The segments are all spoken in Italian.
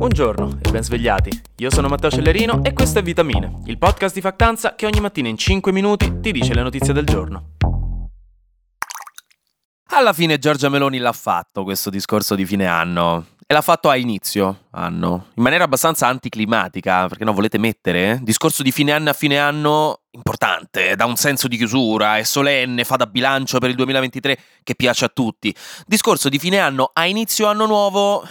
Buongiorno e ben svegliati. Io sono Matteo Cellerino e questo è Vitamine, il podcast di Factanza che ogni mattina in 5 minuti ti dice le notizie del giorno. Alla fine Giorgia Meloni l'ha fatto questo discorso di fine anno. E l'ha fatto a inizio anno, in maniera abbastanza anticlimatica, perché no, volete mettere? Eh? Discorso di fine anno a fine anno importante, dà un senso di chiusura, è solenne, fa da bilancio per il 2023 che piace a tutti. Discorso di fine anno a inizio anno nuovo,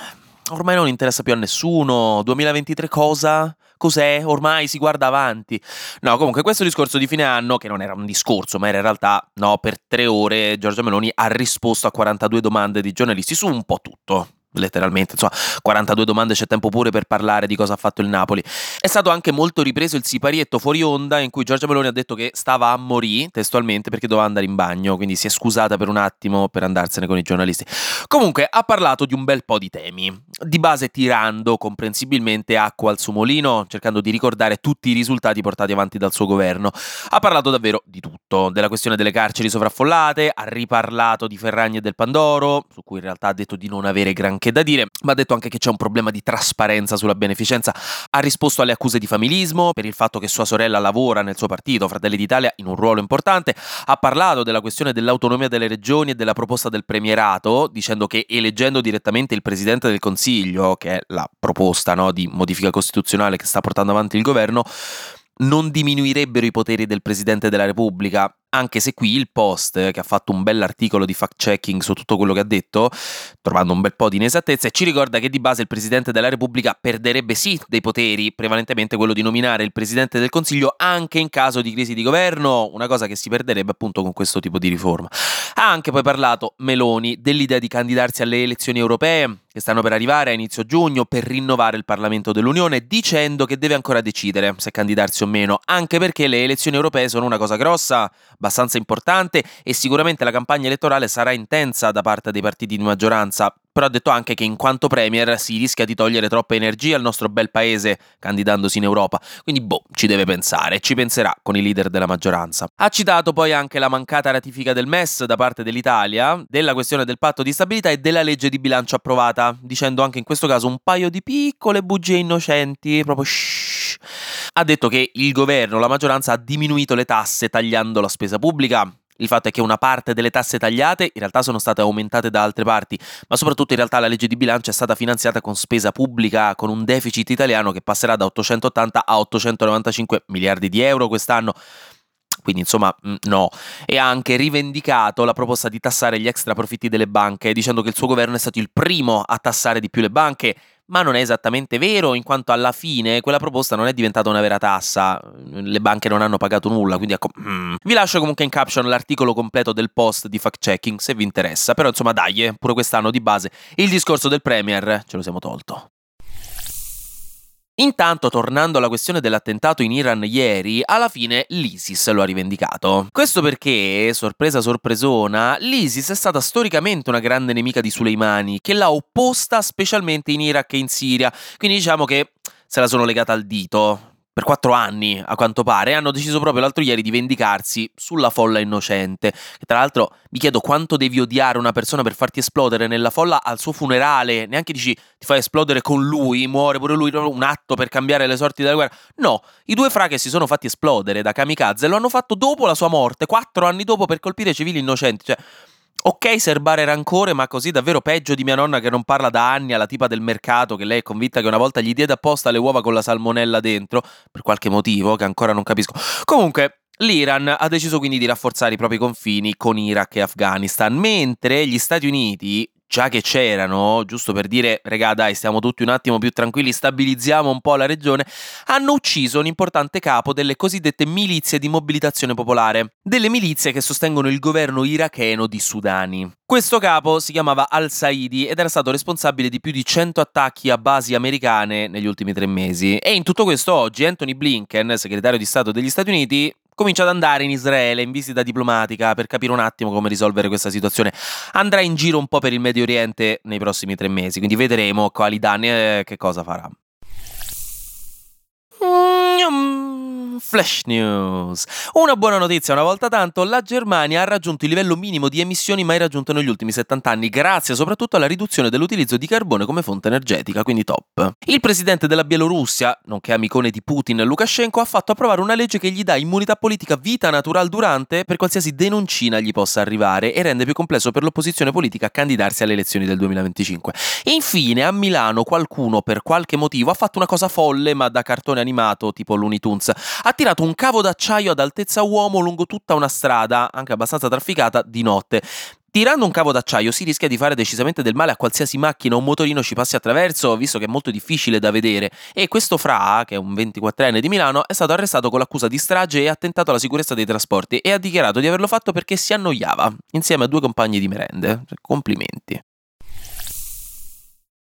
ormai non interessa più a nessuno. 2023 cosa? Cos'è? Ormai si guarda avanti. No, comunque questo discorso di fine anno, che non era un discorso, ma era in realtà, no, per tre ore Giorgia Meloni ha risposto a 42 domande di giornalisti su un po' tutto letteralmente, insomma, 42 domande c'è tempo pure per parlare di cosa ha fatto il Napoli. È stato anche molto ripreso il siparietto fuori onda in cui Giorgia Meloni ha detto che stava a morire testualmente perché doveva andare in bagno, quindi si è scusata per un attimo per andarsene con i giornalisti. Comunque ha parlato di un bel po' di temi, di base tirando comprensibilmente acqua al suo mulino, cercando di ricordare tutti i risultati portati avanti dal suo governo. Ha parlato davvero di tutto, della questione delle carceri sovraffollate, ha riparlato di Ferragni e del Pandoro, su cui in realtà ha detto di non avere gran granché da dire, ma ha detto anche che c'è un problema di trasparenza sulla beneficenza. Ha risposto alle accuse di familismo per il fatto che sua sorella lavora nel suo partito, Fratelli d'Italia, in un ruolo importante. Ha parlato della questione dell'autonomia delle regioni e della proposta del premierato, dicendo che eleggendo direttamente il presidente del Consiglio, che è la proposta no, di modifica costituzionale che sta portando avanti il governo, non diminuirebbero i poteri del Presidente della Repubblica, anche se qui il Post, che ha fatto un bell'articolo di fact-checking su tutto quello che ha detto, trovando un bel po' di inesattezze, ci ricorda che di base il Presidente della Repubblica perderebbe sì dei poteri, prevalentemente quello di nominare il Presidente del Consiglio anche in caso di crisi di governo, una cosa che si perderebbe appunto con questo tipo di riforma. Ha anche poi parlato Meloni dell'idea di candidarsi alle elezioni europee, che stanno per arrivare a inizio giugno per rinnovare il Parlamento dell'Unione, dicendo che deve ancora decidere se candidarsi o meno, anche perché le elezioni europee sono una cosa grossa, abbastanza importante e sicuramente la campagna elettorale sarà intensa da parte dei partiti di maggioranza, però ha detto anche che in quanto Premier si rischia di togliere troppa energia al nostro bel paese candidandosi in Europa, quindi boh, ci deve pensare, ci penserà con i leader della maggioranza. Ha citato poi anche la mancata ratifica del MES da parte dell'Italia, della questione del patto di stabilità e della legge di bilancio approvata, dicendo anche in questo caso un paio di piccole bugie innocenti, proprio shh. Ha detto che il governo, la maggioranza ha diminuito le tasse tagliando la spesa pubblica, il fatto è che una parte delle tasse tagliate in realtà sono state aumentate da altre parti, ma soprattutto in realtà la legge di bilancio è stata finanziata con spesa pubblica, con un deficit italiano che passerà da 880 a 895 miliardi di euro quest'anno. Quindi insomma mm, no. E ha anche rivendicato la proposta di tassare gli extra profitti delle banche, dicendo che il suo governo è stato il primo a tassare di più le banche, ma non è esattamente vero, in quanto alla fine quella proposta non è diventata una vera tassa, le banche non hanno pagato nulla, quindi ecco, mm. vi lascio comunque in caption l'articolo completo del post di fact checking se vi interessa, però insomma dai, eh, pure quest'anno di base il discorso del Premier ce lo siamo tolto. Intanto, tornando alla questione dell'attentato in Iran ieri, alla fine l'ISIS lo ha rivendicato. Questo perché, sorpresa sorpresona, l'ISIS è stata storicamente una grande nemica di Soleimani, che l'ha opposta specialmente in Iraq e in Siria, quindi diciamo che se la sono legata al dito per quattro anni, a quanto pare, hanno deciso proprio l'altro ieri di vendicarsi sulla folla innocente. E tra l'altro mi chiedo quanto devi odiare una persona per farti esplodere nella folla al suo funerale. Neanche dici ti fai esplodere con lui, muore pure lui, un atto per cambiare le sorti della guerra. No, i due fra che si sono fatti esplodere da kamikaze lo hanno fatto dopo la sua morte, quattro anni dopo per colpire civili innocenti. Cioè, Ok serbare rancore, ma così davvero peggio di mia nonna che non parla da anni alla tipa del mercato che lei è convinta che una volta gli diede apposta le uova con la salmonella dentro, per qualche motivo che ancora non capisco. Comunque, L'Iran ha deciso quindi di rafforzare i propri confini con Iraq e Afghanistan, mentre gli Stati Uniti, già che c'erano, giusto per dire, regà, dai, stiamo tutti un attimo più tranquilli, stabilizziamo un po' la regione, hanno ucciso un importante capo delle cosiddette milizie di mobilitazione popolare, delle milizie che sostengono il governo iracheno di Sudani. Questo capo si chiamava Al-Saidi ed era stato responsabile di più di 100 attacchi a basi americane negli ultimi tre mesi. E in tutto questo oggi Anthony Blinken, segretario di Stato degli Stati Uniti, comincia ad andare in Israele in visita diplomatica per capire un attimo come risolvere questa situazione. Andrà in giro un po' per il Medio Oriente nei prossimi tre mesi, quindi vedremo quali danni e che cosa farà. Mm, Flash News. Una buona notizia, una volta tanto, la Germania ha raggiunto il livello minimo di emissioni mai raggiunto negli ultimi 70 anni, grazie soprattutto alla riduzione dell'utilizzo di carbone come fonte energetica, quindi top. Il presidente della Bielorussia, nonché amicone di Putin, Lukashenko, ha fatto approvare una legge che gli dà immunità politica vita natural durante per qualsiasi denoncina gli possa arrivare e rende più complesso per l'opposizione politica candidarsi alle elezioni del 2025. E infine, a Milano qualcuno per qualche motivo ha fatto una cosa folle ma da cartone animato tipo Looney Tunes ha tirato un cavo d'acciaio ad altezza uomo lungo tutta una strada, anche abbastanza trafficata, di notte. Tirando un cavo d'acciaio si rischia di fare decisamente del male a qualsiasi macchina o motorino ci passi attraverso, visto che è molto difficile da vedere. E questo Fra, che è un 24enne di Milano, è stato arrestato con l'accusa di strage e attentato alla sicurezza dei trasporti e ha dichiarato di averlo fatto perché si annoiava, insieme a due compagni di merende. Complimenti.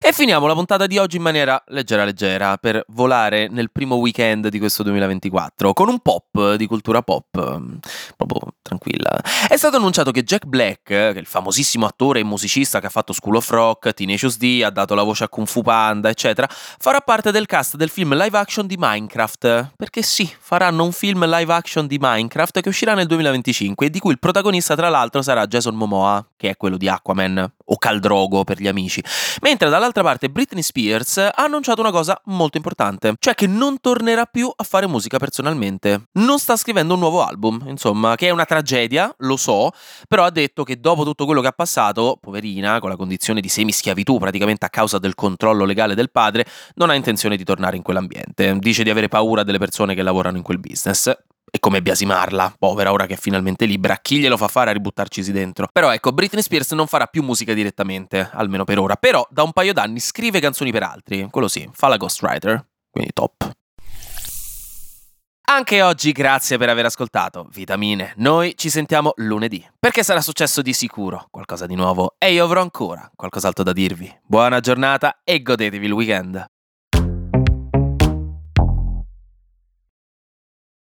E finiamo la puntata di oggi in maniera leggera leggera per volare nel primo weekend di questo 2024 con un pop di cultura pop mm, proprio tranquilla. È stato annunciato che Jack Black, che è il famosissimo attore e musicista che ha fatto School of Rock, Tenacious D, ha dato la voce a Kung Fu Panda, eccetera, farà parte del cast del film live action di Minecraft. Perché sì, faranno un film live action di Minecraft che uscirà nel 2025 e di cui il protagonista tra l'altro sarà Jason Momoa, che è quello di Aquaman o Caldrogo per gli amici. Mentre dall'altra D'altra parte, Britney Spears ha annunciato una cosa molto importante, cioè che non tornerà più a fare musica personalmente. Non sta scrivendo un nuovo album, insomma, che è una tragedia, lo so, però ha detto che dopo tutto quello che ha passato, poverina, con la condizione di semi-schiavitù praticamente a causa del controllo legale del padre, non ha intenzione di tornare in quell'ambiente. Dice di avere paura delle persone che lavorano in quel business è come biasimarla, povera ora che è finalmente libera, chi glielo fa fare a ributtarcisi dentro? Però ecco, Britney Spears non farà più musica direttamente, almeno per ora, però da un paio d'anni scrive canzoni per altri, quello sì, fa la ghostwriter, quindi top. Anche oggi grazie per aver ascoltato Vitamine. Noi ci sentiamo lunedì, perché sarà successo di sicuro qualcosa di nuovo e io avrò ancora qualcos'altro da dirvi. Buona giornata e godetevi il weekend.